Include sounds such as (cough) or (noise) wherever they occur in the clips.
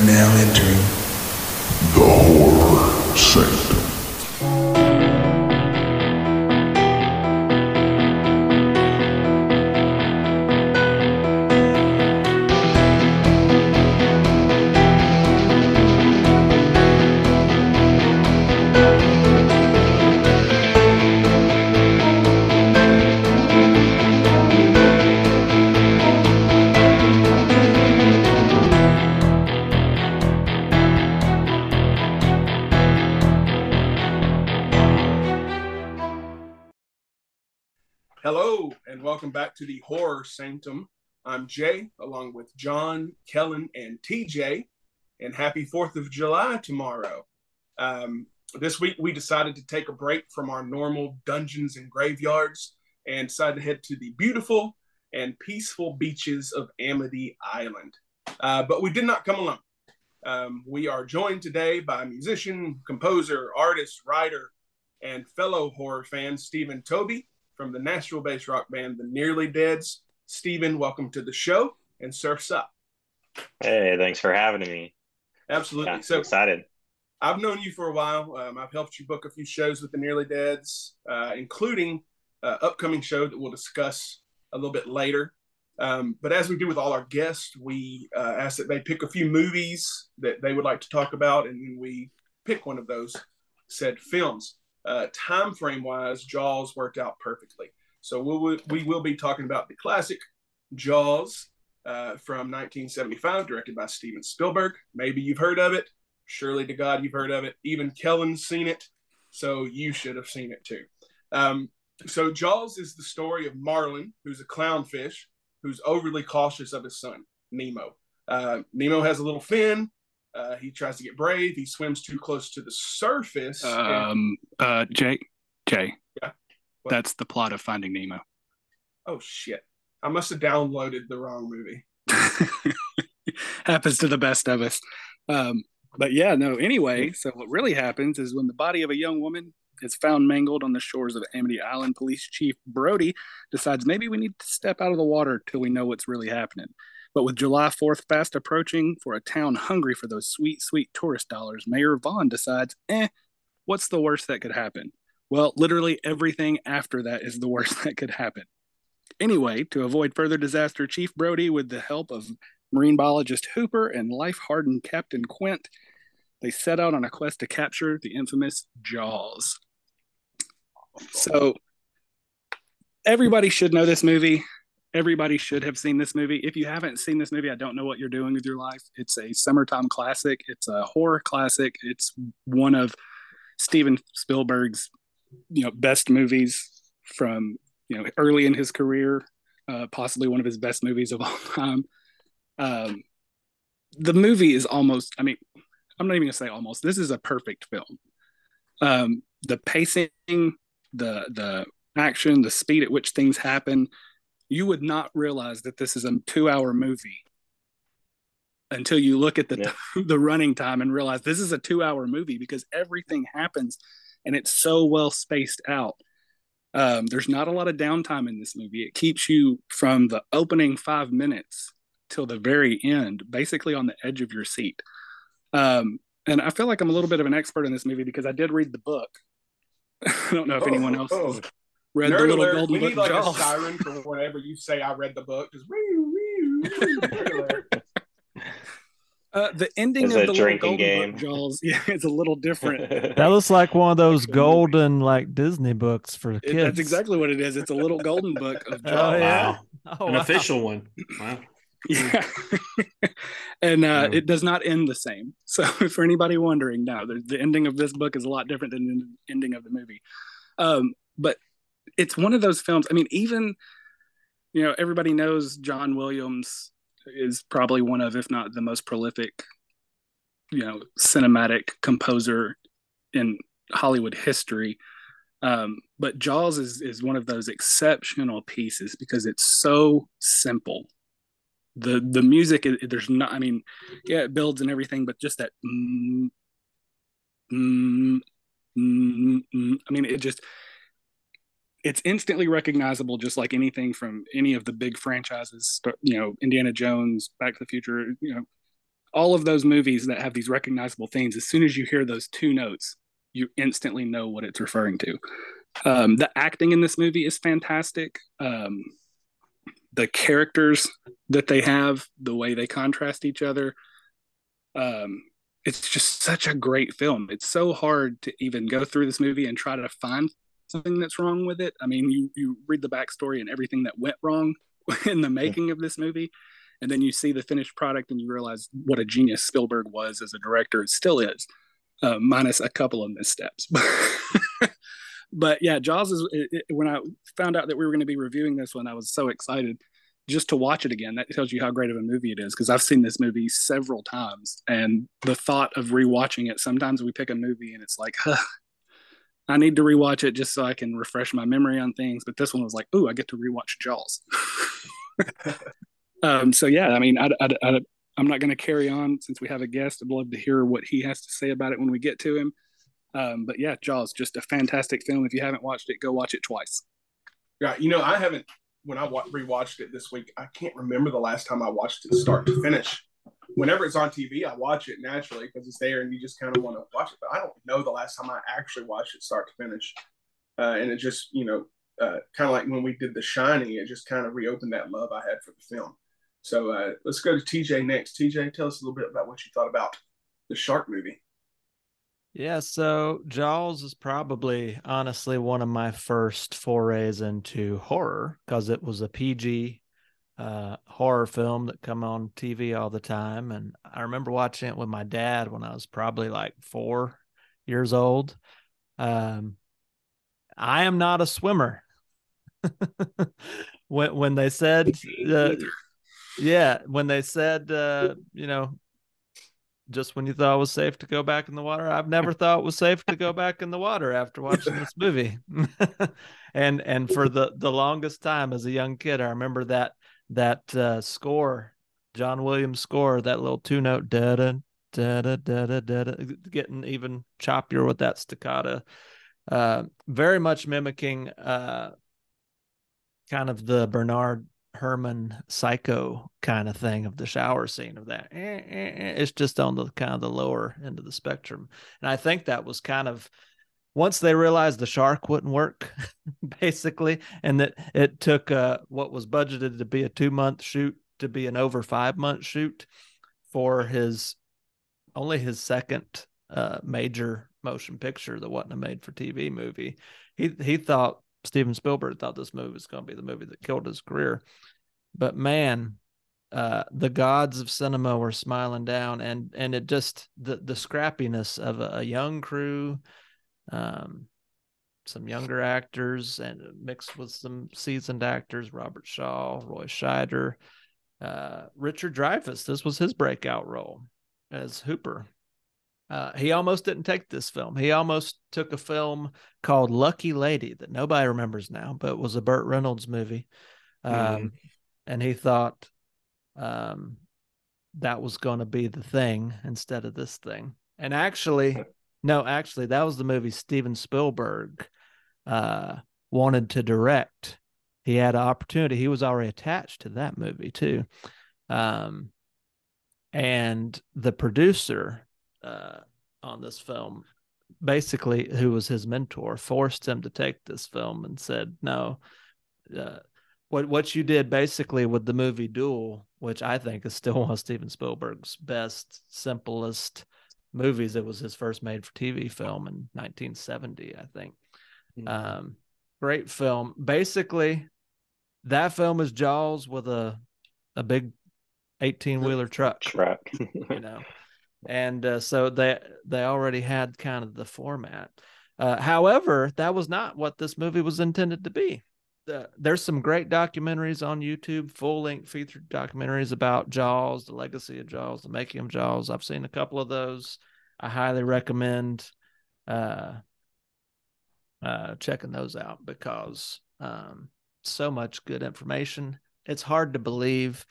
are now entering the horror sanctum. To the Horror Sanctum. I'm Jay, along with John, Kellen, and TJ, and happy 4th of July tomorrow. Um, this week, we decided to take a break from our normal dungeons and graveyards and decided to head to the beautiful and peaceful beaches of Amity Island. Uh, but we did not come alone. Um, we are joined today by musician, composer, artist, writer, and fellow horror fan Steven Tobi from the Nashville based rock band The Nearly Deads. Steven, welcome to the show and Surf's Up. Hey, thanks for having me. Absolutely. Yeah, so excited. I've known you for a while. Um, I've helped you book a few shows with the Nearly Deads, uh, including uh, upcoming show that we'll discuss a little bit later. Um, but as we do with all our guests, we uh, ask that they pick a few movies that they would like to talk about, and then we pick one of those said films. Uh, time frame wise, Jaws worked out perfectly. So we will, we will be talking about the classic Jaws uh, from 1975, directed by Steven Spielberg. Maybe you've heard of it. Surely to God, you've heard of it. Even Kellen's seen it. So you should have seen it too. Um, so Jaws is the story of Marlin, who's a clownfish, who's overly cautious of his son, Nemo. Uh, Nemo has a little fin. Uh, he tries to get brave. He swims too close to the surface. and- Um, uh, Jay, Jay, Yeah. What? that's the plot of Finding Nemo. oh shit! I must have downloaded the wrong movie. (laughs) happens to the best of us. Um, but yeah, no. Anyway, so what really happens is when the body of a young woman is found mangled on the shores of Amity Island, Police Chief Brody decides maybe we need to step out of the water till we know what's really happening. But with July 4th fast approaching, for a town hungry for those sweet, sweet tourist dollars, Mayor Vaughn decides, eh, what's the worst that could happen? Well, literally everything after that is the worst (laughs) that could happen. Anyway, to avoid further disaster, Chief Brody, with the help of marine biologist Hooper and life hardened Captain Quint, they set out on a quest to capture the infamous Jaws. So, everybody should know this movie. Everybody should have seen this movie. If you haven't seen this movie, I don't know what you're doing with your life. It's a summertime classic, it's a horror classic, it's one of Steven Spielberg's you know best movies from you know early in his career uh, possibly one of his best movies of all time. Um, the movie is almost i mean i'm not even gonna say almost. This is a perfect film. Um, the pacing the the action the speed at which things happen you would not realize that this is a two hour movie until you look at the Yeah. (laughs) the running time and realize this is a two hour movie because everything happens and it's so well spaced out um, there's not a lot of downtime in this movie. It keeps you from the opening five minutes till the very end, basically on the edge of your seat. Um, and I feel like I'm a little bit of an expert in this movie because I did read the book. (laughs) I don't know if anyone else Oh, has read the little alert, golden we book need like Jaws. a siren for whenever you say I read the book. Just wee, wee, wee. Uh, the ending It's of a the little drinking golden game. book Jaws, (laughs) yeah, it's a little different. (laughs) That looks like one of those golden like Disney books for It- kids. that's exactly what it is. It's a little golden book of (laughs) Oh, Jaws. yeah. Wow. Oh, An wow. official one. Wow. Yeah. and uh, Mm. it does not end the same. So, for anybody wondering, no, the, the ending of this book is a lot different than the ending of the movie. Um, but it's one of those films. I mean, even, you know, everybody knows John Williams is probably one of, if not the most prolific, you know, cinematic composer in Hollywood history. Um, but Jaws is is one of those exceptional pieces because it's so simple. The the music is there's not I mean, yeah, it builds and everything, but just that mm, mm, mm, mm, I mean, it just it's instantly recognizable, just like anything from any of the big franchises. You know, Indiana Jones, Back to the Future. You know, all of those movies that have these recognizable themes, as soon as you hear those two notes, you instantly know what it's referring to. Um, the acting in this movie is fantastic. Um, the characters that they have, the way they contrast each other, um, it's just such a great film. It's so hard to even go through this movie and try to find something that's wrong with it. I mean, you you read the backstory and everything that went wrong (laughs) in the making of this movie, and then you see the finished product and you realize what a genius Spielberg was as a director. It still is, uh, minus a couple of missteps. (laughs) but yeah, Jaws is. It, it, when I found out that we were going to be reviewing this one, I was so excited just to watch it again. That tells you how great of a movie it is because I've seen this movie several times, and the thought of rewatching it. Sometimes we pick a movie and it's like, huh, I need to rewatch it just so I can refresh my memory on things. But this one was like, ooh, I get to rewatch Jaws. (laughs) um, so yeah, I mean, I, I, I, I'm not going to carry on since we have a guest. I'd love to hear what he has to say about it when we get to him. Um, but yeah, Jaws, just a fantastic film. If you haven't watched it, go watch it twice. Yeah, you know, I haven't. When I rewatched it this week, I can't remember the last time I watched it start to finish whenever it's on TV, I watch it naturally because it's there and you just kind of want to watch it. But I don't know the last time I actually watched it start to finish. Uh, and it just, you know, uh, kind of like when we did The Shining, it just kind of reopened that love I had for the film. So uh, let's go to TJ next. TJ, tell us a little bit about what you thought about the shark movie. Yeah, so Jaws is probably honestly one of my first forays into horror because it was a PG uh, horror film that come on TV all the time. And I remember watching it with my dad when I was probably like four years old. Um, I am not a swimmer. (laughs) when when they said, uh, yeah, when they said, uh, you know, just when you thought it was safe to go back in the water, I've never thought it was safe to go back in the water after watching this movie. (laughs) and and for the the longest time as a young kid, I remember that that uh, score, John Williams score, that little two note da da da da da da da, getting even choppier with that staccato. Uh, very much mimicking uh, kind of the Bernard Herrmann psycho kind of thing of the shower scene of that. Eh, eh, eh. It's just on the kind of the lower end of the spectrum. And I think that was kind of once they realized the shark wouldn't work (laughs) basically and that it took uh, what was budgeted to be a two month shoot to be an over five month shoot for his only his second uh, major motion picture that wasn't a made for tv movie. He he thought steven spielberg thought this movie was going to be the movie that killed his career. But man uh, the gods of cinema were smiling down and and it just the the scrappiness of a, a young crew um, some younger actors and mixed with some seasoned actors robert shaw roy scheider uh, richard dreyfuss. This was his breakout role as hooper. Uh, he almost didn't take this film. He almost took a film called lucky lady that nobody remembers now but was a burt reynolds movie. Um, mm-hmm. and he thought um, that was going to be the thing instead of this thing. And actually no, actually, that was the movie Steven Spielberg uh, wanted to direct. He had an opportunity. He was already attached to that movie too. Um, and the producer uh, on this film, basically, who was his mentor, forced him to take this film and said, "No, uh, what what you did basically with the movie Duel, which I think is still one of Steven Spielberg's best, simplest." Movies. It was his first made for TV film in 1970, I think. Mm-hmm. Um, great film. Basically, that film is Jaws with a a big 18 wheeler truck. Truck, (laughs) you know. And uh, so they they already had kind of the format. Uh, however, that was not what this movie was intended to be. There's some great documentaries on YouTube, full length featured documentaries about Jaws, the legacy of Jaws, the making of Jaws. I've seen a couple of those. I highly recommend uh, uh, checking those out because um, so much good information. It's hard to believe,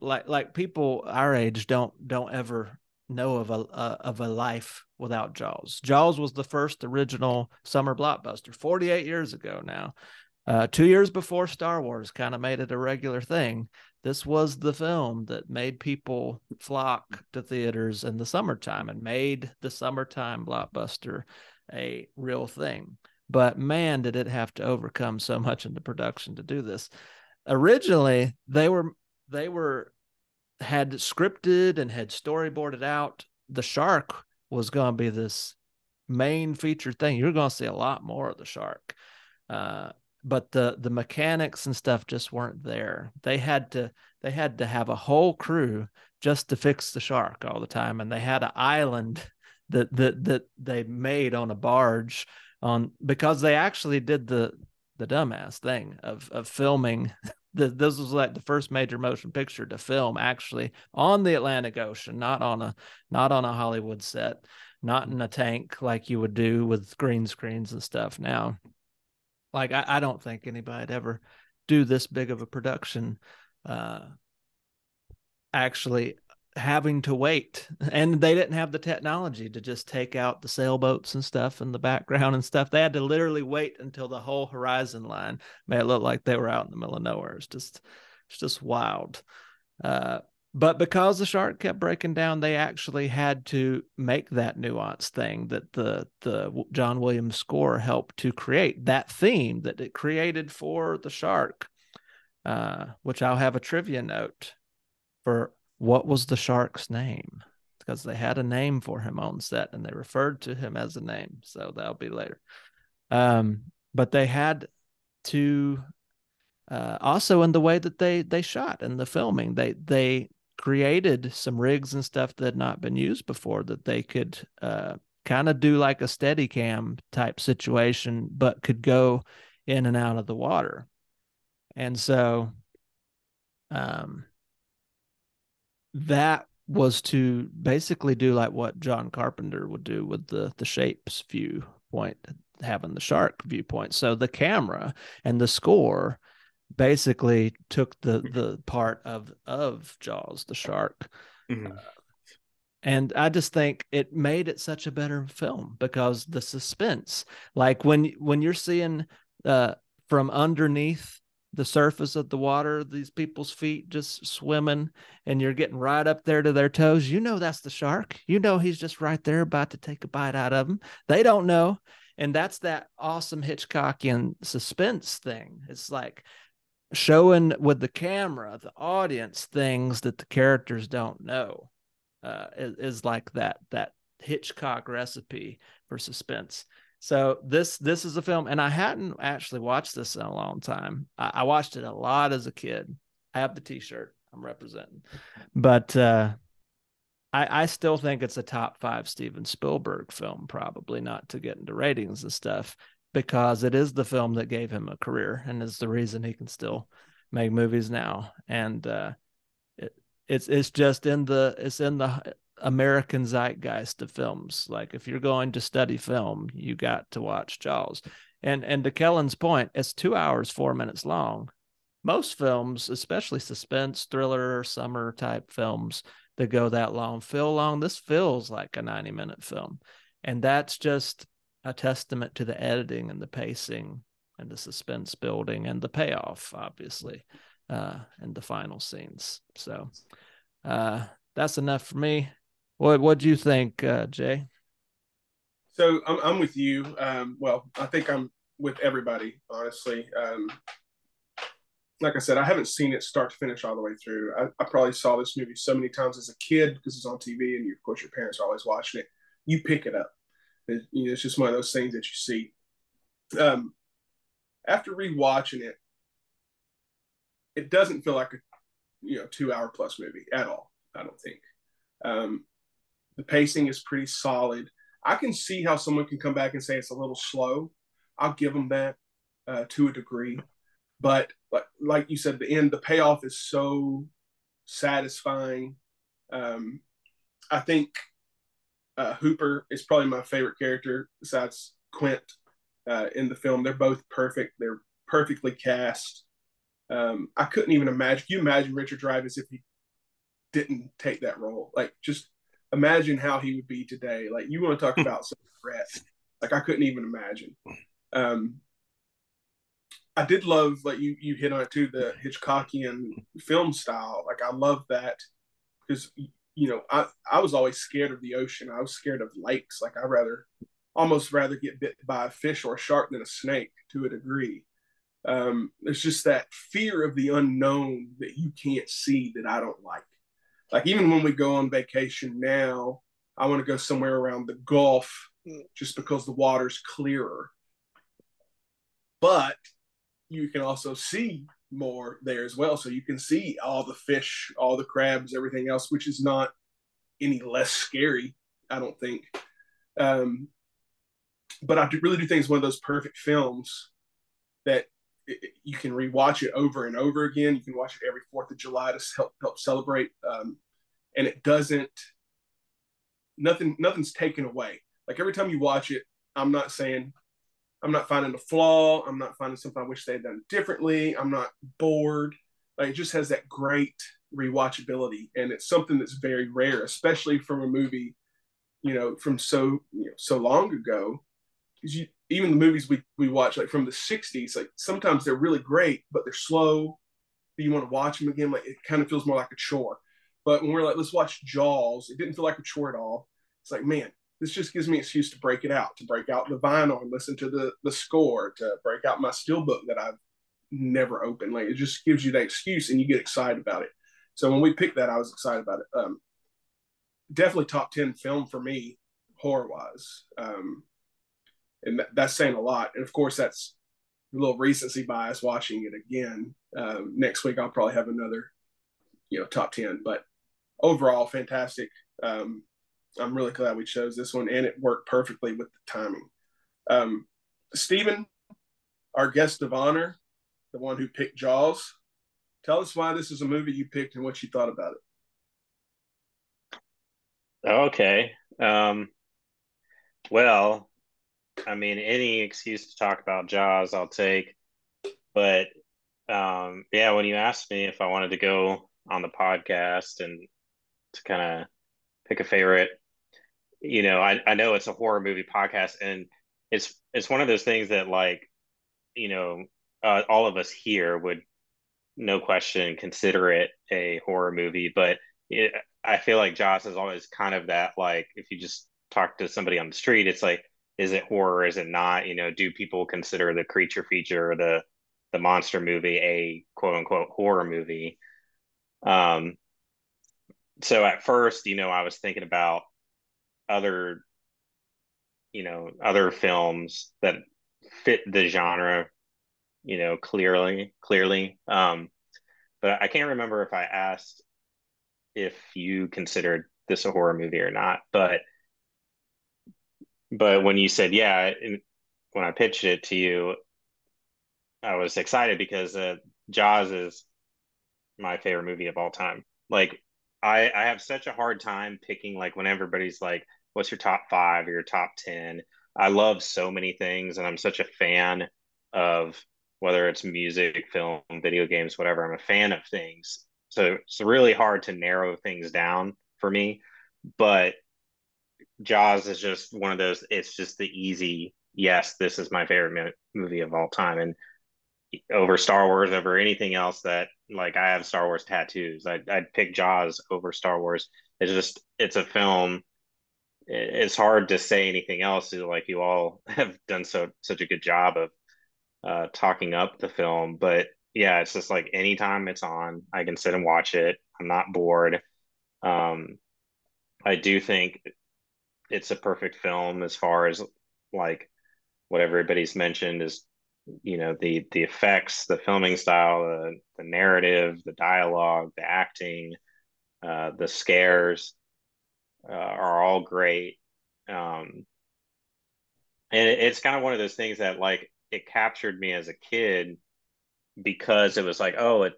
like like people our age don't don't ever know of a uh, of a life without Jaws. Jaws was the first original summer blockbuster, 48 years ago now. Uh, two years before Star Wars kind of made it a regular thing, this was the film that made people flock to theaters in the summertime and made the summertime blockbuster a real thing. But man, did it have to overcome so much in the production to do this. Originally, they were they were had scripted and had storyboarded out. The shark was going to be this main feature thing. You're going to see a lot more of the shark. Uh, but the the mechanics and stuff just weren't there. They had to they had to have a whole crew just to fix the shark all the time, and they had an island (laughs) that that that they made on a barge on because they actually did the the dumbass thing of of filming. (laughs) The, this was like the first major motion picture to film actually on the Atlantic Ocean, not on a not on a Hollywood set, not in a tank like you would do with green screens and stuff now like I, I don't think anybody'd ever do this big of a production uh actually having to wait. (laughs) And they didn't have the technology to just take out the sailboats and stuff in the background and stuff. They had to literally wait until the whole horizon line made it look like they were out in the middle of nowhere. It's just it's just wild. Uh but because the shark kept breaking down they actually had to make that nuance thing that the the john williams score helped to create that theme that it created for the shark uh, which i'll have a trivia note for what was the shark's name because they had a name for him on set and they referred to him as a name so that'll be later. Um, but they had to uh, also in the way that they they shot in the filming they they created some rigs and stuff that had not been used before that they could uh, kind of do like a steady cam type situation, but could go in and out of the water. And so um, that was to basically do like what John Carpenter would do with the the shapes viewpoint, having the shark viewpoint. So the camera and the score basically took the mm-hmm. the part of of Jaws, the shark. Mm-hmm. Uh, and I just think it made it such a better film because the suspense, like when when you're seeing uh, from underneath the surface of the water, these people's feet just swimming, and you're getting right up there to their toes. You know that's the shark. You know he's just right there about to take a bite out of them. They don't know, and that's that awesome Hitchcockian suspense thing. It's like showing with the camera the audience things that the characters don't know uh, is, is like that that Hitchcock recipe for suspense. So this this is a film, and I hadn't actually watched this in a long time. I, I watched it a lot as a kid. I have the T-shirt. I'm representing, but uh, I I still think it's a top five Steven Spielberg film. Probably not to get into ratings and stuff, because it is the film that gave him a career and is the reason he can still make movies now. And uh, it, it's it's just in the it's in the American zeitgeist of films. Like if you're going to study film, you got to watch Jaws. And and to Kellen's point, it's two hours four minutes long. Most films, especially suspense, thriller, summer type films that go that long, feel long. This feels like a 90 minute film. And that's just a testament to the editing and the pacing and the suspense building and the payoff, obviously, uh, in the final scenes. So uh, that's enough for me. What what do you think, uh, Jay? So I'm I'm with you. Um, well, I think I'm with everybody, honestly. Um, like I said, I haven't seen it start to finish all the way through. I, I probably saw this movie so many times as a kid because it's on TV, and you, of course your parents are always watching it. You pick it up it, you know, it's just one of those things that you see. Um, after rewatching it, it doesn't feel like a you know two hour plus movie at all. I don't think. Um, the pacing is pretty solid. I can see how someone can come back and say it's a little slow. I'll give them that uh, to a degree, but like, like you said, the end, the payoff is so satisfying. Um, I think uh, Hooper is probably my favorite character besides Quint uh, in the film. They're both perfect. They're perfectly cast. Um, I couldn't even imagine. Can you imagine Richard Dreyfuss if he didn't take that role? Like, just imagine how he would be today. Like, you want to talk (laughs) about some regret? Like, I couldn't even imagine. Um, I did love like you you hit on it too the Hitchcockian film style. Like I love that because you know I I was always scared of the ocean. I was scared of lakes. Like I rather almost rather get bit by a fish or a shark than a snake to a degree. Um, there's just that fear of the unknown that you can't see that I don't like. Like even when we go on vacation now, I want to go somewhere around the Gulf just because the water's clearer. But you can also see more there as well. So you can see all the fish, all the crabs, everything else, which is not any less scary, I don't think. Um, but I really do think it's one of those perfect films that it, you can rewatch it over and over again. You can watch it every Fourth of July to help help celebrate, um, and it doesn't. Nothing, nothing's taken away. Like every time you watch it, I'm not saying I'm not finding a flaw. I'm not finding something I wish they had done differently. I'm not bored. Like it just has that great rewatchability, and it's something that's very rare, especially from a movie, you know, from so you know, so long ago. Because you even the movies we we watch like from the '60s, like sometimes they're really great, but they're slow. You want to watch them again, like it kind of feels more like a chore. But when we're like, let's watch Jaws, it didn't feel like a chore at all. It's like, man, this just gives me an excuse to break it out, to break out the vinyl and listen to the the score, to break out my steelbook that I've never opened. Like it just gives you that excuse, and you get excited about it. So when we picked that, I was excited about it. Um, definitely top ten film for me, horror wise, um, and th- that's saying a lot. And of course, that's a little recency bias watching it again. Um, next week, I'll probably have another, you know, top ten. But overall, fantastic. Um, I'm really glad we chose this one, and it worked perfectly with the timing. Um, Steven, our guest of honor, the one who picked Jaws, tell us why this is a movie you picked and what you thought about it. Okay. Um, well, I mean, any excuse to talk about Jaws, I'll take. But um, yeah, when you asked me if I wanted to go on the podcast and to kind of pick a favorite, you know, I, I know it's a horror movie podcast and it's it's one of those things that like, you know, uh, all of us here would no question consider it a horror movie, but it, I feel like Jaws is always kind of that like if you just talk to somebody on the street, it's like, is it horror? Is it not? You know, do people consider the creature feature or the the monster movie a quote unquote horror movie? Um, so at first, you know, I was thinking about other you know other films that fit the genre you know clearly clearly. Um but i can't remember if i asked if you considered this a horror movie or not but but when you said yeah when i pitched it to you i was excited because uh, jaws is my favorite movie of all time. Like i i have such a hard time picking like when everybody's like what's your top five or your top 10 i love so many things and i'm such a fan of whether it's music film video games whatever i'm a fan of things. So it's really hard to narrow things down for me but jaws is just one of those it's just the easy yes this is my favorite movie of all time and over star wars over anything else that like i have star wars tattoos i'd, I'd pick jaws over star wars it's just it's a film it's hard to say anything else. Like you all (laughs) have done so such a good job of uh, talking up the film, but yeah, it's just like anytime it's on, I can sit and watch it. I'm not bored. Um, I do think it's a perfect film as far as like what everybody's mentioned is you know the the effects the filming style the, the narrative the dialogue the acting uh, the scares uh, are all great. Um, and it, it's kind of one of those things that like it captured me as a kid because it was like, oh, it,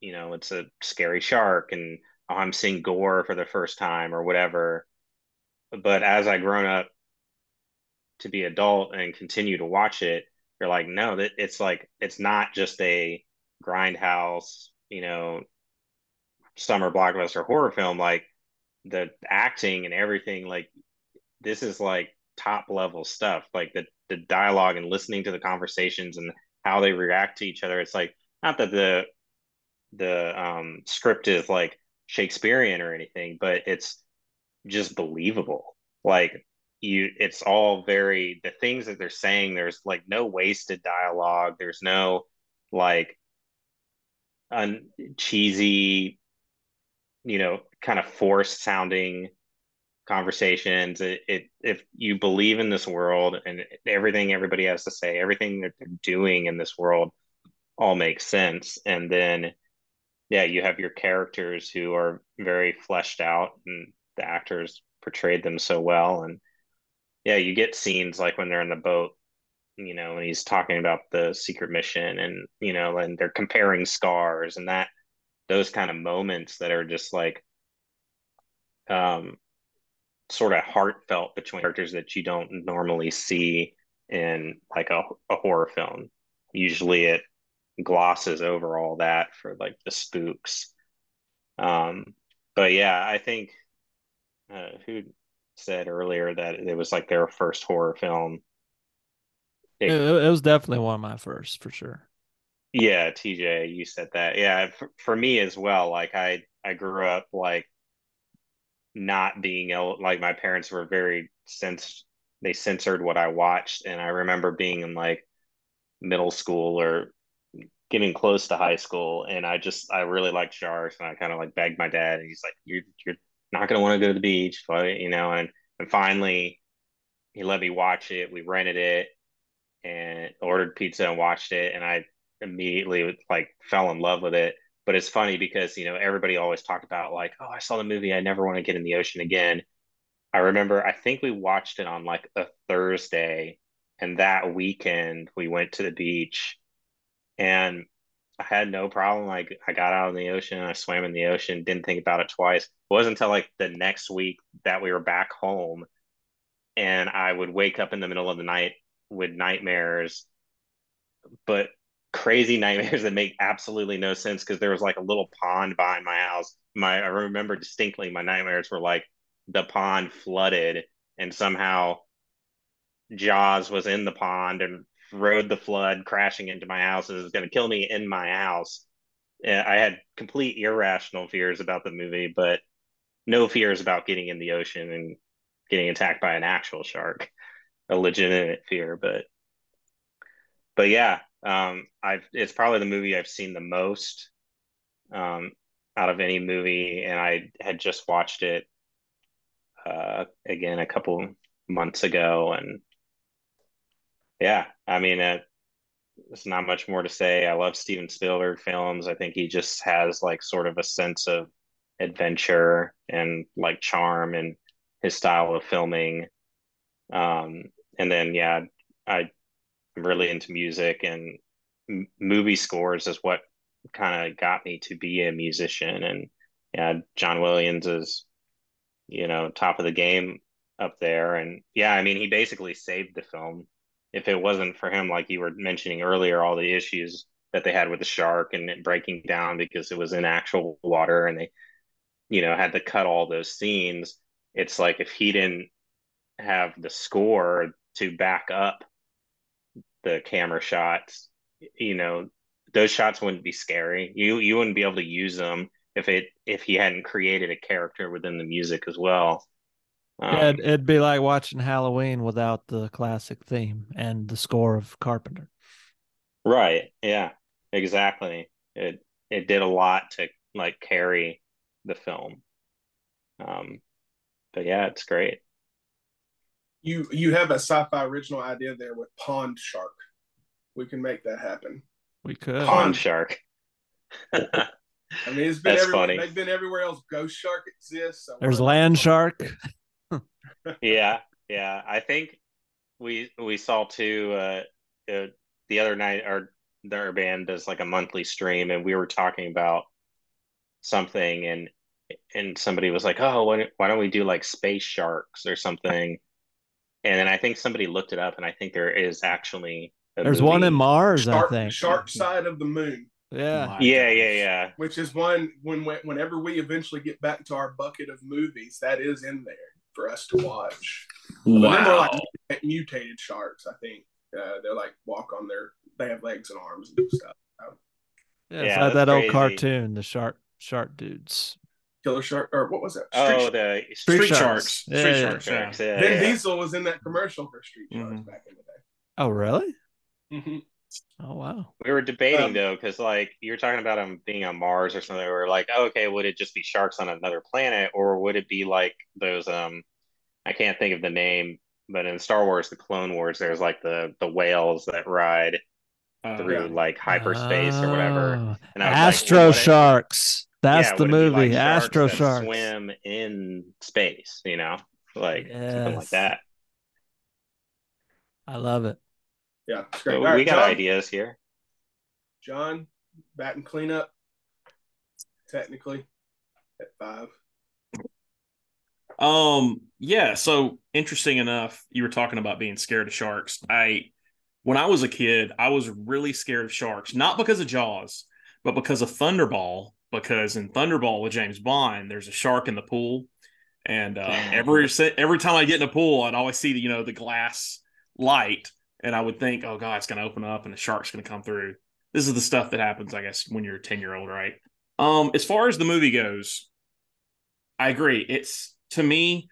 you know, it's a scary shark and oh, I'm seeing gore for the first time or whatever. But as I grown up to be adult and continue to watch it, you're like, no, that it's like it's not just a grindhouse, you know, summer blockbuster horror film. Like the acting and everything like this is like top level stuff like the the dialogue and listening to the conversations and how they react to each other. It's like not that the the um, script is like Shakespearean or anything, but it's just believable. Like you, it's all very the things that they're saying. There's like no wasted dialogue. There's no like un- cheesy, you know, kind of forced sounding conversations. It, it if you believe in this world and everything everybody has to say, everything that they're doing in this world all makes sense. And then yeah, you have your characters who are very fleshed out and the actors portrayed them so well. And yeah, you get scenes like when they're in the boat, you know, and he's talking about the secret mission and, you know, and they're comparing scars and that those kind of moments that are just like um sort of heartfelt between characters that you don't normally see in like a, a horror film. Usually it glosses over all that for like the spooks. Um, but yeah, I think uh, who said earlier that it was like their first horror film. It, it, was definitely one of my first for sure. Yeah, TJ, you said that. Yeah, for, for me as well. Like I, I grew up like not being able, like my parents were very sense they censored what I watched, and I remember being in like middle school or getting close to high school, and I just I really liked sharks, and I kind of like begged my dad, and he's like, "You're you're not gonna want to go to the beach," but, you know, and and finally he let me watch it. We rented it and ordered pizza and watched it, and I immediately like fell in love with it. But it's funny because you know everybody always talked about like, "Oh, I saw the movie. I never want to get in the ocean again." I remember I think we watched it on like a Thursday, and that weekend we went to the beach and I had no problem. Like I got out in the ocean, I swam in the ocean, didn't think about it twice. It wasn't until like the next week that we were back home and I would wake up in the middle of the night with nightmares, but crazy (laughs) nightmares that make absolutely no sense because there was like a little pond behind my house. My I remember distinctly my nightmares were like the pond flooded and somehow Jaws was in the pond and rode the flood crashing into my house and was going to kill me in my house. I had complete irrational fears about the movie, but no fears about getting in the ocean and getting attacked by an actual shark. A legitimate fear, but but yeah, um, I've it's probably the movie I've seen the most um, out of any movie, and I had just watched it uh, again a couple months ago, and yeah, I mean, uh, there's not much more to say. I love Steven Spielberg films. I think he just has like sort of a sense of adventure and like charm and his style of filming. Um, and then yeah, I, I'm really into music and m- movie scores is what kind of got me to be a musician. And yeah, John Williams is, you know, top of the game up there. And yeah, I mean, he basically saved the film if it wasn't for him, like you were mentioning earlier, all the issues that they had with the shark and it breaking down because it was in actual water and they, you know, had to cut all those scenes. It's like if he didn't have the score to back up the camera shots, you know, those shots wouldn't be scary. You you wouldn't be able to use them if it if he hadn't created a character within the music as well. Um, yeah, it'd, it'd, be like watching Halloween without the classic theme and the score of Carpenter. Right. Yeah. Exactly. It it did a lot to like carry the film. Um, but yeah, it's great. You you have a sci-fi original idea there with Pond Shark. We can make that happen. We could Pond Shark. I mean, it's (laughs) been That's everywhere. Funny. They've been everywhere else. Ghost Shark exists. So There's Land Shark yeah, yeah. I think we we saw too uh, uh, the other night. Our their band does like a monthly stream, and we were talking about something, and and somebody was like, "Oh, why, why don't we do like space sharks or something?" And then I think somebody looked it up, and I think there is actually there's movie. one in Mars. Shark, I think Shark Side of the Moon. Yeah. yeah, yeah, yeah. Which is one when whenever we eventually get back to our bucket of movies, that is in there for us to watch. Wow. But they're like mutated sharks, I think. Uh, they're like walk on their they have legs and arms and stuff. Yeah, Yeah, it's like that's that old cartoon, the shark shark dudes. Killer Shark or what was that? Oh, Street the Street, Sharks. Sharks. Yeah, Street yeah. Sharks. Yeah. Yeah, Vin yeah. Diesel was in that commercial for Street Sharks Mhm. back in the day. Oh, really? Mhm. Oh, wow. We were debating Um, though, because like you were talking about them being on Mars or something. We were like, oh, okay, would it just be sharks on another planet, or would it be like those? Um, I can't think of the name, but in Star Wars, the Clone Wars, there's like the the whales that ride Uh, through yeah. like hyperspace or whatever. Oh, And I was like, Astro what Sharks. That's yeah, the would it be movie. like sharks Astro that Sharks. swim in space, you know, like something like that. I love it. Yeah, it's great. So All right, we got John, ideas here. John, bat and cleanup. Technically, at five. Um, yeah, so interesting enough, you were talking about being scared of sharks. I when I was a kid, I was really scared of sharks, not because of Jaws, but because of Thunderball, because in Thunderball with James Bond, there's a shark in the pool. And uh, every every time I get in a pool, I'd always see the you know the glass light, and I would think, oh god, it's going to open up and the shark's going to come through. This is the stuff that happens, I guess, when you're a ten year old, right? Um, as far as the movie goes, I agree. It's to me,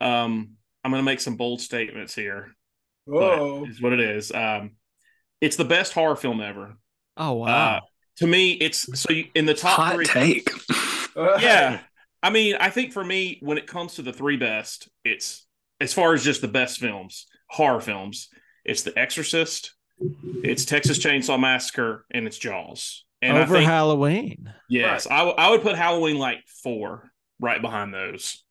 um, I'm going to make some bold statements here. Whoa. But is what it is. Um, it's the best horror film ever. Oh, wow. Uh, to me, it's so you, in the top Hot three. take. (laughs) Yeah, I mean, I think for me, when it comes to the three best, it's as far as just the best films, horror films. It's The Exorcist, it's Texas Chainsaw Massacre, and it's Jaws. And Over think, Halloween. Yes, I, w- I would put Halloween like four right behind those.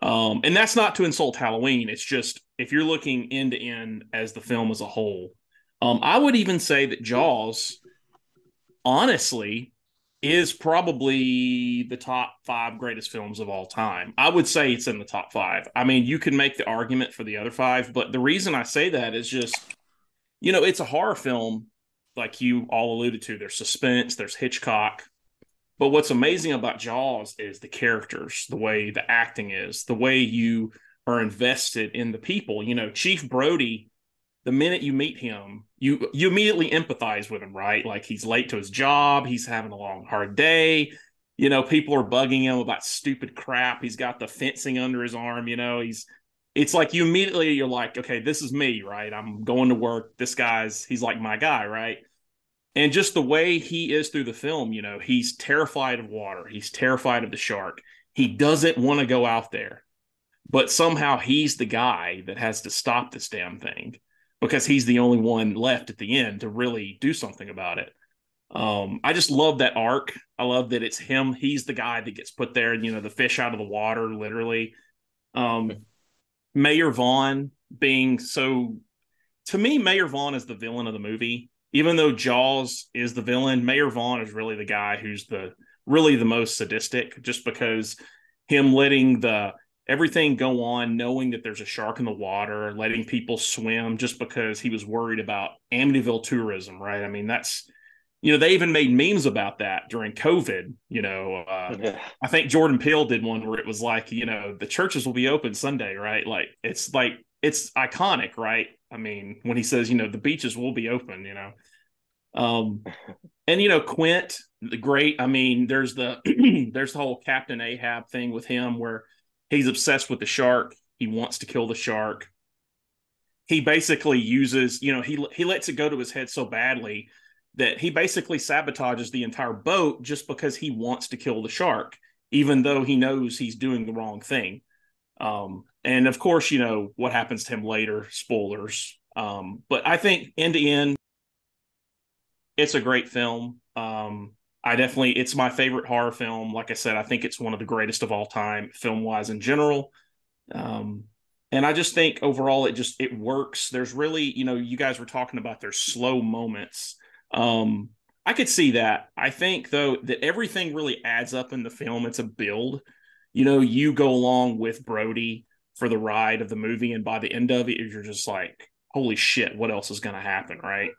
Um, and that's not to insult Halloween. It's just if you're looking end to end as the film as a whole, um, I would even say that Jaws, honestly, is probably the top five greatest films of all time. I would say it's in the top five. I mean, you can make the argument for the other five, but the reason I say that is just, you know, it's a horror film, like you all alluded to. There's suspense, there's Hitchcock. But what's amazing about Jaws is the characters, the way the acting is, the way you are invested in the people. You know, Chief Brody, the minute you meet him, you you immediately empathize with him, right? Like he's late to his job, he's having a long hard day. You know, people are bugging him about stupid crap. He's got the fencing under his arm, you know, he's it's like you immediately you're like, okay, this is me, right? I'm going to work. This guy's he's like my guy, right? And just the way he is through the film, you know, he's terrified of water. He's terrified of the shark. He doesn't want to go out there. But somehow he's the guy that has to stop this damn thing because he's the only one left at the end to really do something about it. Um, I just love that arc. I love that it's him. He's the guy that gets put there, you know, the fish out of the water, literally. Um, Mayor Vaughn being so, to me, Mayor Vaughn is the villain of the movie. Even though Jaws is the villain, Mayor Vaughn is really the guy who's the really the most sadistic, just because him letting the everything go on, knowing that there's a shark in the water, letting people swim just because he was worried about Amityville tourism, right? I mean, that's you know, they even made memes about that during COVID. You know, uh, (laughs) I think Jordan Peele did one where it was like, you know, the churches will be open Sunday, right? Like it's like it's iconic, right? I mean, when he says, you know, the beaches will be open, you know. Um (laughs) and you know, Quint, the great, I mean, there's the (clears throat) there's the whole Captain Ahab thing with him where he's obsessed with the shark. He wants to kill the shark. He basically uses, you know, he he lets it go to his head so badly that he basically sabotages the entire boat just because he wants to kill the shark, even though he knows he's doing the wrong thing. Um, and of course, you know what happens to him later. Spoilers. Um, but I think end to end, it's a great film. Um, I definitely, it's my favorite horror film. Like I said, I think it's one of the greatest of all time, film wise in general. Um, and I just think overall, it just it works. There's really, you know, you guys were talking about there's slow moments. Um, I could see that. I think though that everything really adds up in the film. It's a build. You know, you go along with Brody for the ride of the movie, and by the end of it, you're just like, holy shit, what else is going to happen, right?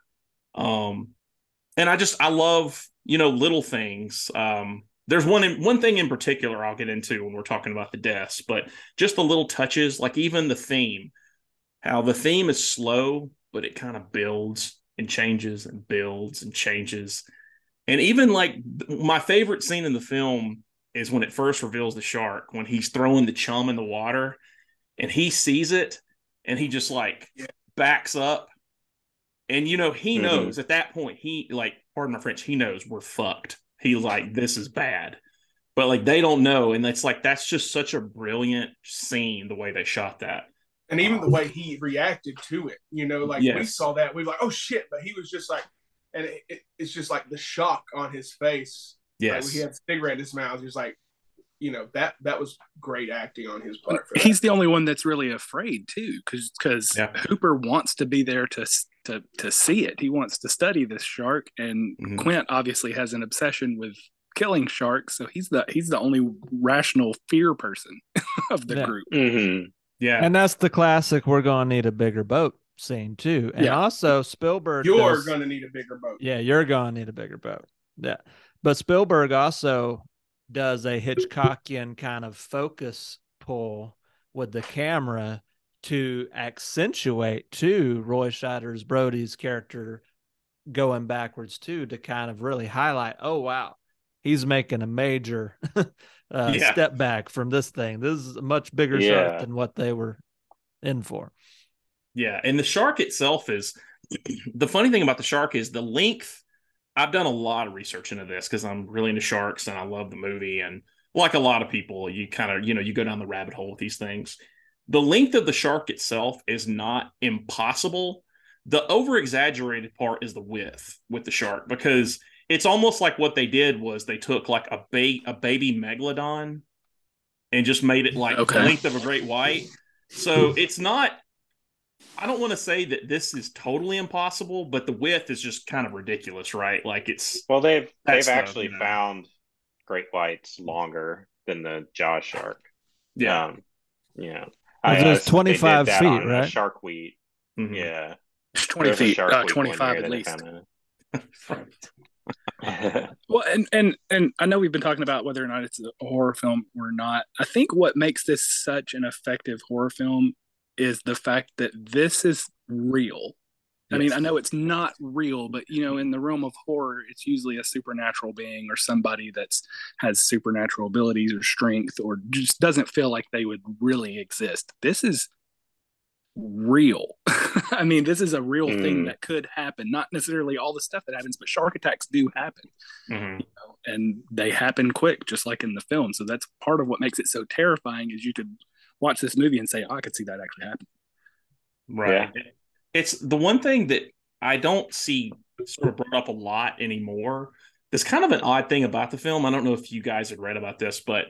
Um, and I just I love you know little things. Um, there's one in, one thing in particular I'll get into when we're talking about the deaths, but just the little touches, like even the theme, how the theme is slow, but it kind of builds and changes and builds and changes. And even like my favorite scene in the film is when it first reveals the shark, when he's throwing the chum in the water and he sees it and he just like Yeah. backs up. And you know, he Mhm. knows at that point, he like, pardon my French, he knows we're fucked. He's like, this is bad. But like they don't know. And it's like that's just such a brilliant scene, the way they shot that. and even the way he reacted to it, you know, like we saw that, we were like, oh shit, but he was just like, and it, it, it's just like the shock on his face. Like, Yes. when he had a cigarette in his mouth. He was like, you know, that that was great acting on his part. For. He's the only one that's really afraid too, because Yeah. Hooper wants to be there to to to see it. He wants to study this shark, and Mhm. Quint obviously has an obsession with killing sharks. So he's the he's the only rational fear person (laughs) of the Yeah. group. Mhm. yeah. And that's the classic. We're gonna need a bigger boat scene too. And Yeah. also Spielberg. You're does- gonna need a bigger boat. Yeah, you're gonna need a bigger boat. Yeah, but Spielberg also does a Hitchcockian kind of focus pull with the camera to accentuate to Roy Scheider's Brody's character going backwards too to kind of really highlight. Oh wow, he's making a major (laughs) uh, Yeah. step back from this thing. This is a much bigger Yeah. shark than what they were in for. Yeah, and the shark itself is (clears throat) the funny thing about the shark is the length. I've done a lot of research into this because I'm really into sharks and I love the movie. And like a lot of people, you kind of, you know, you go down the rabbit hole with these things. The length of the shark itself is not impossible. The over exaggerated part is the width with the shark because it's almost like what they did was they took like a, ba- a baby megalodon and just made it like Okay. the length of a great white. So it's not I don't want to say that this is totally impossible, but the width is just kind of ridiculous, right? Like it's Well, they've they've the- actually you know. found great whites longer than the jaw shark. yeah, Um, yeah. Well, I- there's 25 they did that feet, right? Shark Week. Mhm. Yeah. It's Twenty There's feet, Shark uh, Week one twenty five year at least. Right. (laughs) (laughs) Well, and and and I know we've been talking about whether or not it's a horror film or not. I think what makes this such an effective horror film is the fact that this is real. I mean, I know it's not real, but you know, in the realm of horror, it's usually a supernatural being or somebody that's has supernatural abilities or strength or just doesn't feel like they would really exist. This is real. (laughs) I mean, this is a real thing Mm. that could happen. Not necessarily all the stuff that happens, but shark attacks do happen Mhm. know, and they happen quick, just like in the film. So that's part of what makes it so terrifying. Is you could watch this movie and say, oh, "I could see that actually happen." right. It's the one thing that I don't see sort of brought up a lot anymore. There's kind of an odd thing about the film. I don't know if you guys had read about this, but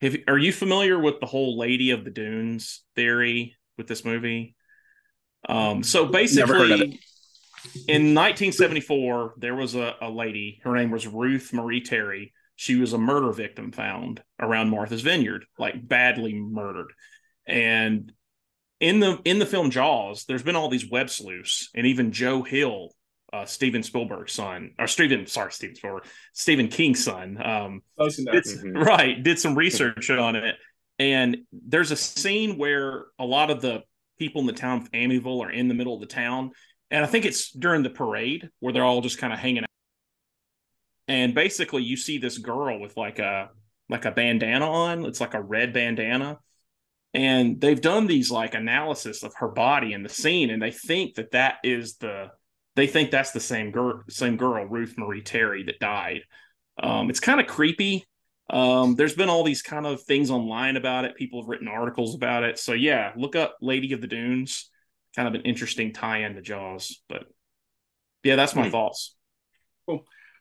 have, are you familiar with the whole Lady of the Dunes theory with this movie? Um, so Never heard of basically, in 1974, there was a, a lady. Her name was Ruth Marie Terry. She was a murder victim found around Martha's Vineyard, like badly murdered. And in the in the film Jaws, there's been all these web sleuths, and even Joe Hill, uh, Steven Spielberg's son, or Steven, sorry, Steven Spielberg, Stephen King's son, um, Close enough. it's Mhm. right did some research on it and there's a scene where a lot of the people in the town of amityville are in the middle of the town and i think it's during the parade where they're all just kind of hanging out and basically you see this girl with like a like a bandana on it's like a red bandana and they've done these like analysis of her body in the scene and they think that that is the they think that's the same girl same girl ruth marie terry that died um, it's kind of creepy um, there's been all these kind of things online about it. People have written articles about it. So yeah, look up Lady of the Dunes. Kind of an interesting tie-in to Jaws. But yeah, that's my Hmm. thoughts.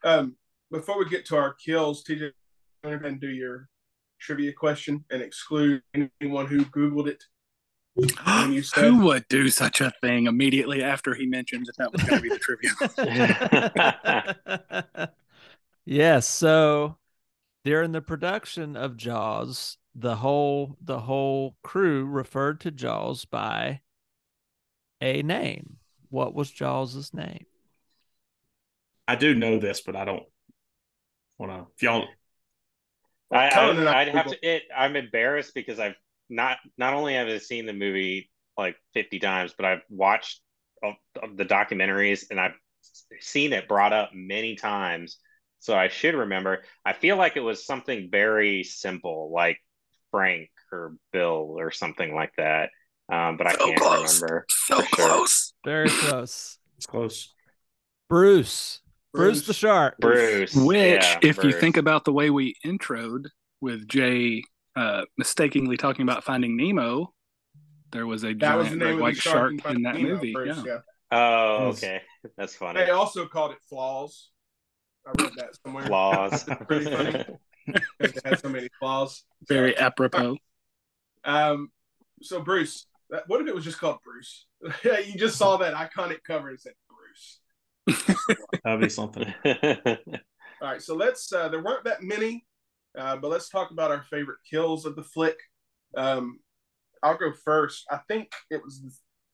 Um, before we get to our kills, TJ, go ahead and do your trivia question and exclude anyone who Googled it. When you (gasps) said- Who would do such a thing immediately after he mentioned that that was going to be the trivia? (laughs) (laughs) yes. So during the production of Jaws, the whole the whole crew referred to Jaws by a name. What was Jaws's name? I do know this, but I don't want to. If y'all, I, Colin and I I, would have to. It, I'm embarrassed because I've not not only have I seen the movie like 50 times, but I've watched of, of the documentaries, and I've seen it brought up many times, so I should remember. I feel like it was something very simple, like Frank or Bill or something like that. Um, but I So can't close. remember. So for sure. close. Very close. It's close. Bruce. Bruce, Bruce. the shark. Bruce. Which, yeah, if you think about the way we introed with Jay uh, mistakenly talking about finding Nemo, there was a That giant name great white shark shark in in that Nemo, movie. Bruce, yeah. Oh, okay. That's funny. They also called it flaws. I read that somewhere. Flaws. (laughs) Pretty funny. Because (laughs) it had so many flaws. Very apropos. Um, so Bruce, that, what if it was just called Bruce? (laughs) you just saw that iconic cover and said Bruce. (laughs) That'd be something. All right, so let's. Uh, there weren't that many, uh, but let's talk about our favorite kills of the flick. Um, I'll go first. I think it was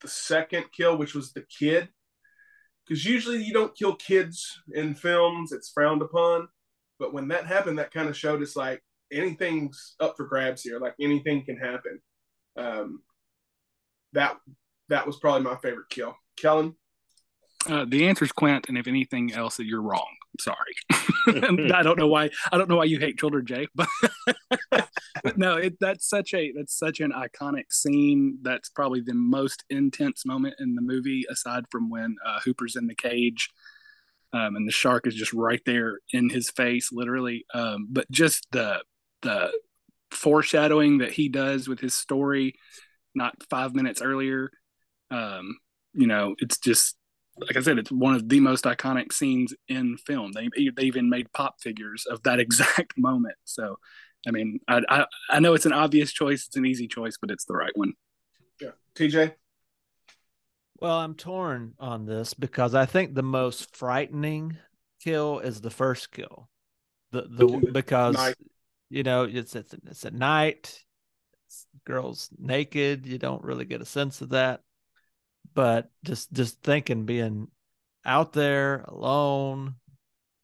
the second kill, which was the kid, because usually you don't kill kids in films; it's frowned upon. But when that happened, that kind of showed us like anything's up for grabs here. Like anything can happen. Um, that that was probably my favorite kill. Kellen, Uh, the is Quint, and if anything else, you're wrong. I'm sorry. (laughs) I don't know why. I don't know why you hate children, Jay. But, (laughs) but no, it, that's such a that's such an iconic scene. That's probably the most intense moment in the movie, aside from when uh, Hooper's in the cage, um, and the shark is just right there in his face, literally. Um, but just the the foreshadowing that he does with his story, not five minutes earlier. Um, you know, it's just like I said, it's one of the most iconic scenes in film. They they even made pop figures of that (laughs) exact moment. So, I mean, I I, I know it's an obvious choice, it's an easy choice, but it's the right one. yeah, TJ. Well, I'm torn on this because I think the most frightening kill is the first kill. The the because Night. you know it's it's, it's at night, it's, girls naked. You don't really get a sense of that, but just just thinking being out there alone,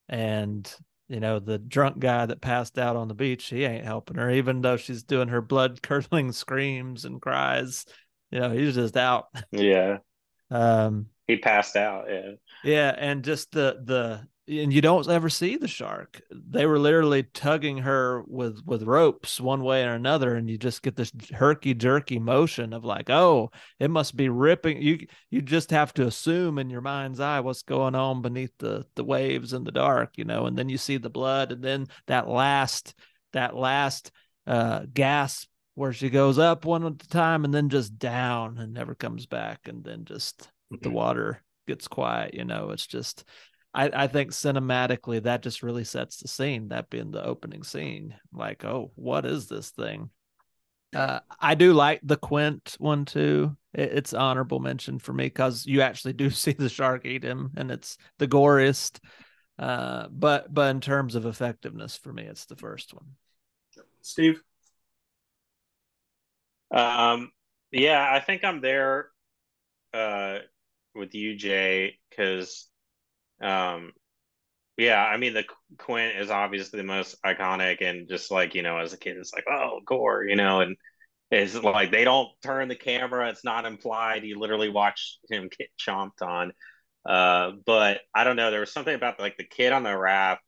and you know the drunk guy that passed out on the beach, he ain't helping her, even though she's doing her blood (laughs) curdling screams and cries. You know, he's just out. yeah. (laughs) Um, He passed out. Yeah. yeah, and just the the and you don't ever see the shark. They were literally tugging her with with ropes one way or another, and you just get this herky jerky motion of like, oh, it must be ripping. You you just have to assume in your mind's eye what's going on beneath the the waves in the dark, you know, and then you see the blood, and then that last that last uh gasp where she goes up one at a time and then just down and never comes back, and then just the water gets quiet. You know, it's just I, I think cinematically that just really sets the scene, that being the opening scene. Like, oh, what is this thing? Uh, I do like the Quint one too. It, it's honorable mention for me because you actually do (laughs) see the shark eat him, and it's the goriest. Uh, but but in terms of effectiveness, for me, it's the first one. Steve. Um, yeah, I think I'm there uh with you, Jay, because um yeah, I mean the Quint is obviously the most iconic and just like, you know, as a kid it's like, oh, gore, you know, and it's like they don't turn the camera, it's not implied. You literally watch him get chomped on. Uh, but I don't know, there was something about like the kid on the raft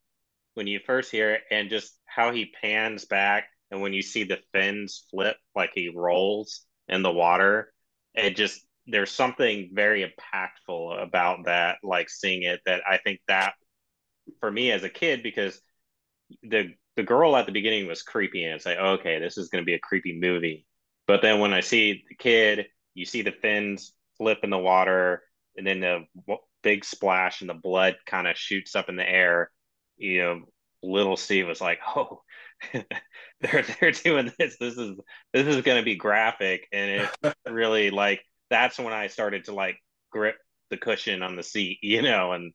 when you first hear it and just how he pans back and when you see the fins flip like he rolls in the water it just there's something very impactful about that like seeing it that i think that for me as a kid because the the girl at the beginning was creepy and it's like okay this is going to be a creepy movie. But then when i see the kid you see the fins flip in the water and then the big splash and the blood kind of shoots up in the air. You know little steve was like (laughs) oh (laughs) they're they're doing this. This is this is going to be graphic and it (laughs) really like that's when i started to like grip the cushion on the seat (laughs) you know and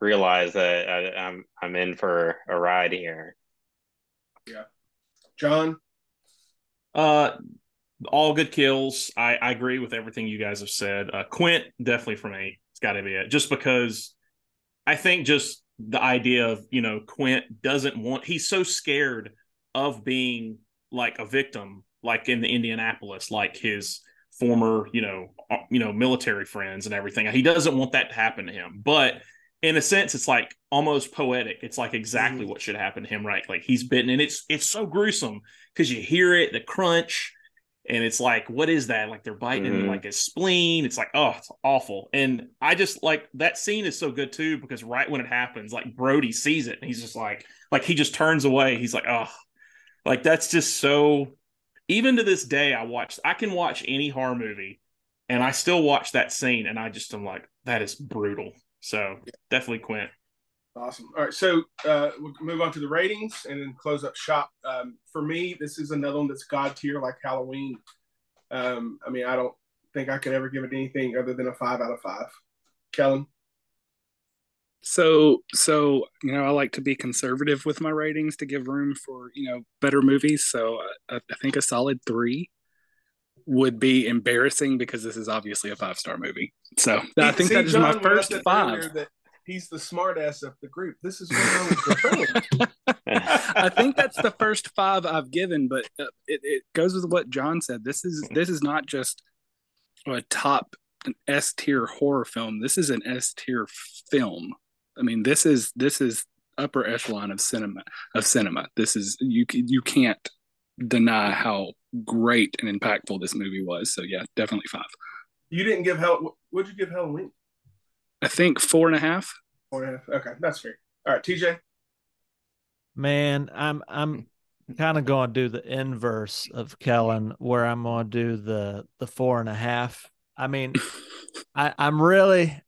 realize that I, i'm i'm in for a ride here Yeah, John. Uh, all good kills. I, I agree with everything you guys have said. Uh, Quint definitely for me. It's got to be it. Just because I think just the idea of you know Quint doesn't want. He's so scared of being like a victim, like in the Indianapolis, like his former, you know, uh, you know, military friends and everything. He doesn't want that to happen to him. But in a sense, it's like almost poetic. It's like exactly mm-hmm. what should happen to him, right? Like he's bitten, and it's it's so gruesome because you hear it, the crunch, and it's like, what is that? Like they're biting mm-hmm. like his spleen. It's like, oh, it's awful. And I just like that scene is so good too because right when it happens, like Brody sees it and he's just like, like he just turns away. He's like, oh, like that's just so. Even to this day, I watch. I can watch any horror movie, and I still watch that scene, and I just am like, that is brutal. So yeah. definitely Quint. Awesome. All right, so uh, we'll move on to the ratings and then close up shop. Um, for me, this is another one that's god tier, like Halloween. Um, I mean, I don't think I could ever give it anything other than a five out of five. Kellen. So, so you know, I like to be conservative with my ratings to give room for you know better movies. So, I, I think a solid three would be embarrassing because this is obviously a five star movie. So, (laughs) I think See, that is John, my first five. That he's the smartass of the group. This is what (laughs) I think that's the first five I've given, but uh, it, it goes with what John said. This is this is not just a top an S tier horror film. This is an S tier film. I mean, this is this is upper echelon of cinema of cinema. This is you you can't deny how great and impactful this movie was. So yeah, definitely five. You didn't give Hell. What'd you give Halloween? I think four and a half. Four and a half. Okay, that's fair. All right, TJ. Man, I'm I'm kind of going to do the inverse of Kellen, where I'm going to do the the four and a half. I mean, (laughs) I I'm really,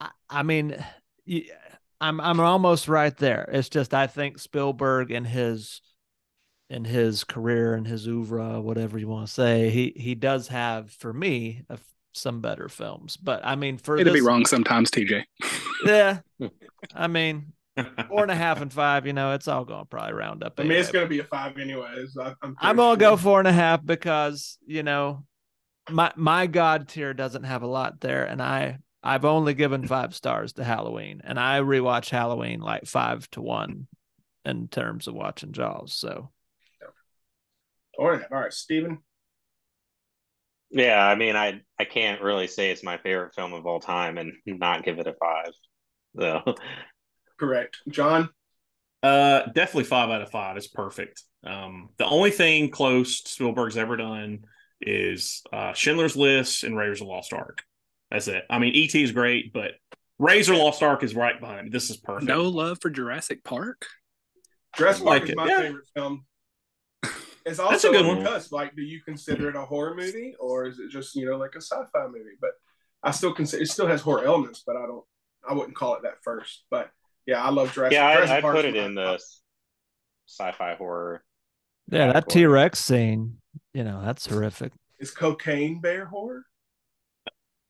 I, I mean, I'm I'm almost right there. It's just I think Spielberg and his in his career and his oeuvre, whatever you want to say, he he does have for me a some better films. But I mean, for it'll this, be wrong sometimes, TJ. (laughs) yeah, I mean, (laughs) four and a half and five. You know, it's all going to probably round up. I mean, it's going to be a five anyways. I, am I'm going to sure. go four and a half because you know, my my god tier doesn't have a lot there, and I I've only given five stars to Halloween, and I rewatch Halloween like five to one in terms of watching Jaws. So. All right, all right, Steven. Yeah, I mean, I I can't really say it's my favorite film of all time and not give it a five. So, correct, John. Uh, definitely five out of five. It's perfect. Um, the only thing close Spielberg's ever done is uh, Schindler's List and Raiders of Lost Ark. That's it. I mean, ET is great, but Raiders Lost Ark is right behind. Me. This is perfect. No love for Jurassic Park. Jurassic Park like is my yeah. favorite film. (laughs) It's also That's a good one. Because, like, do you consider it a horror movie or is it just you know like a sci-fi movie? But I still consider it still has horror elements, but I don't. I wouldn't call it that first. But yeah, I love Jurassic. Park. Yeah, Jurassic I, I put it in the sci-fi horror. Yeah, that T Rex scene. You know, that's horrific. Is cocaine bear horror?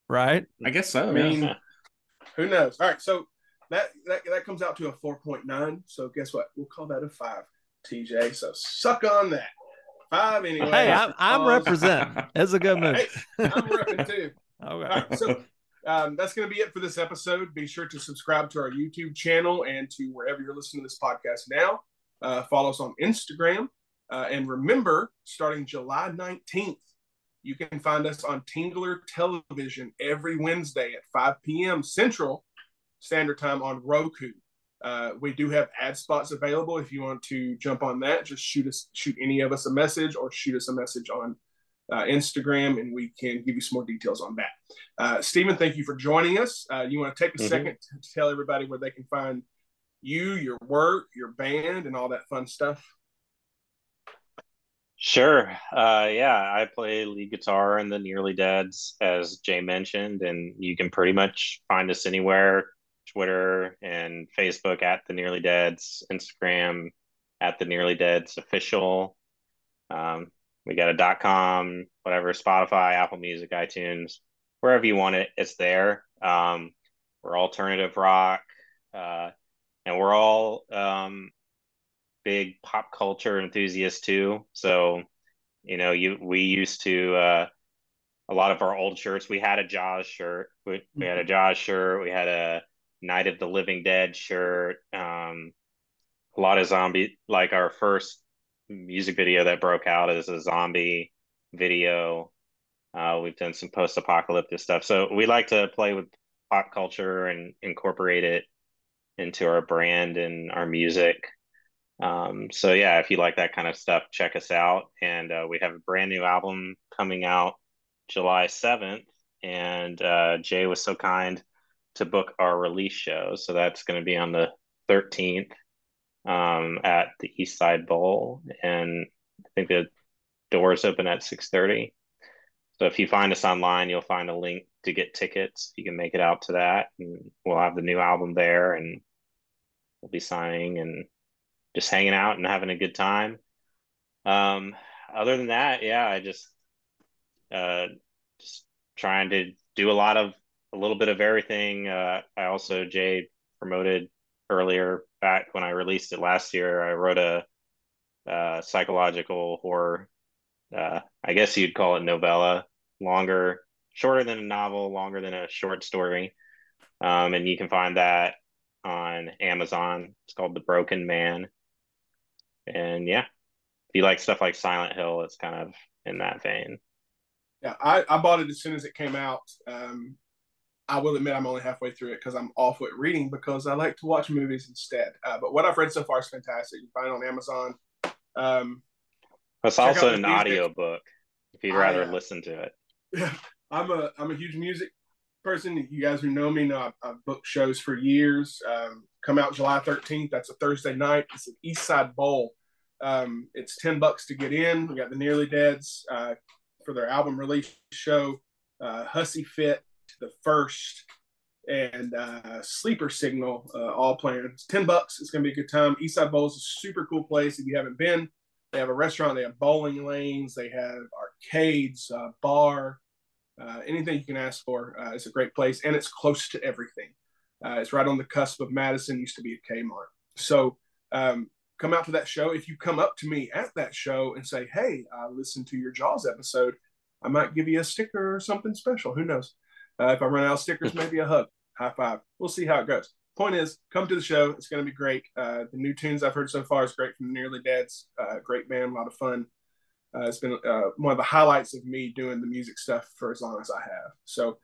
Right. I guess so. I mean, yeah. (laughs) who knows? All right, so that, that that comes out to a four point nine. So guess what? We'll call that a five. TJ. So suck on that five anyway. Hey, I'm, I'm um, representing. It's a good move. (laughs) Hey, I'm repping too. (laughs) Okay. Right, so um, that's going to be it for this episode. Be sure to subscribe to our YouTube channel and to wherever you're listening to this podcast now. Uh, follow us on Instagram. Uh, and remember, starting July 19th, you can find us on Tingler Television every Wednesday at 5 p.m. Central Standard Time on Roku. Uh, we do have ad spots available. If you want to jump on that, just shoot us, shoot any of us a message, or shoot us a message on uh, Instagram, and we can give you some more details on that. Uh, Steven, thank you for joining us. Uh, you want to take a mm-hmm. second to tell everybody where they can find you, your work, your band, and all that fun stuff. Sure. Uh, yeah, I play lead guitar in the Nearly Deads, as Jay mentioned, and you can pretty much find us anywhere Twitter and Facebook at the Nearly Deads, Instagram at the Nearly Deads official. Um, we got a dot com, whatever, Spotify, Apple Music, iTunes, wherever you want it, it's there. Um, we're alternative rock, uh, and we're all um, big pop culture enthusiast too. So, you know, you we used to uh, a lot of our old shirts. We had a Jaws shirt. We, we had a mm-hmm. Jaws shirt. We had a Night of the Living Dead shirt. Um, a lot of zombie, like our first music video that broke out is a zombie video. Uh, we've done some post-apocalyptic stuff, so we like to play with pop culture and incorporate it into our brand and our music. Um, so yeah, if you like that kind of stuff, check us out. And uh, we have a brand new album coming out July seventh, and uh, Jay was so kind to book our release show, so that's going to be on the thirteenth um, at the East Side Bowl, and I think the doors open at six thirty. So if you find us online, you'll find a link to get tickets. You can make it out to that, and we'll have the new album there, and we'll be signing and just hanging out and having a good time. Um, other than that, yeah, I just uh, just trying to do a lot of a little bit of everything. Uh, I also Jay promoted earlier back when I released it last year. I wrote a uh, psychological horror. Uh, I guess you'd call it novella, longer, shorter than a novel, longer than a short story. Um, and you can find that on Amazon. It's called The Broken Man. And yeah, if you like stuff like Silent Hill, it's kind of in that vein. Yeah, I, I bought it as soon as it came out. Um, I will admit I'm only halfway through it because I'm off with reading because I like to watch movies instead. Uh, but what I've read so far is fantastic. You can find it on Amazon. Um, it's also an audio book if you'd rather I, uh, listen to it. Yeah, (laughs) I'm a I'm a huge music person. You guys who know me know I've, I've booked shows for years. Um, come out July 13th. That's a Thursday night. It's an East Side Bowl. Um, it's 10 bucks to get in. We got the Nearly Deads uh, for their album release show, uh, Hussy Fit, the first, and uh, Sleeper Signal, uh, all playing. It's 10 bucks. It's going to be a good time. East Side Bowl is a super cool place. If you haven't been, they have a restaurant, they have bowling lanes, they have arcades, uh, bar, uh, anything you can ask for. It's a great place and it's close to everything. It's right on the cusp of Madison, used to be a Kmart. So um, come out to that show. If you come up to me at that show and say, Hey, I listened to your Jaws episode, I might give you a sticker or something special. Who knows? Uh, if I run out of stickers, maybe a hug, high five. We'll see how it goes. Point is, come to the show. It's going to be great. Uh, the new tunes I've heard so far is great from Nearly Deads. Uh, great band, a lot of fun. Uh, it's been uh, one of the highlights of me doing the music stuff for as long as I have. So,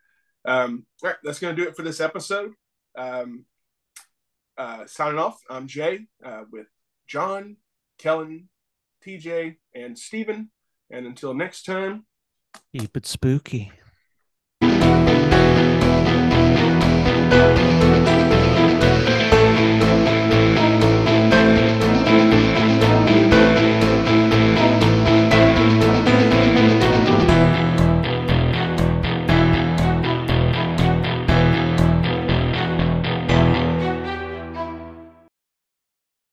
um, all right, that's going to do it for this episode. Um, uh, signing off, I'm Jay uh, with John, Kellen, TJ, and Steven. And until next time, keep it spooky.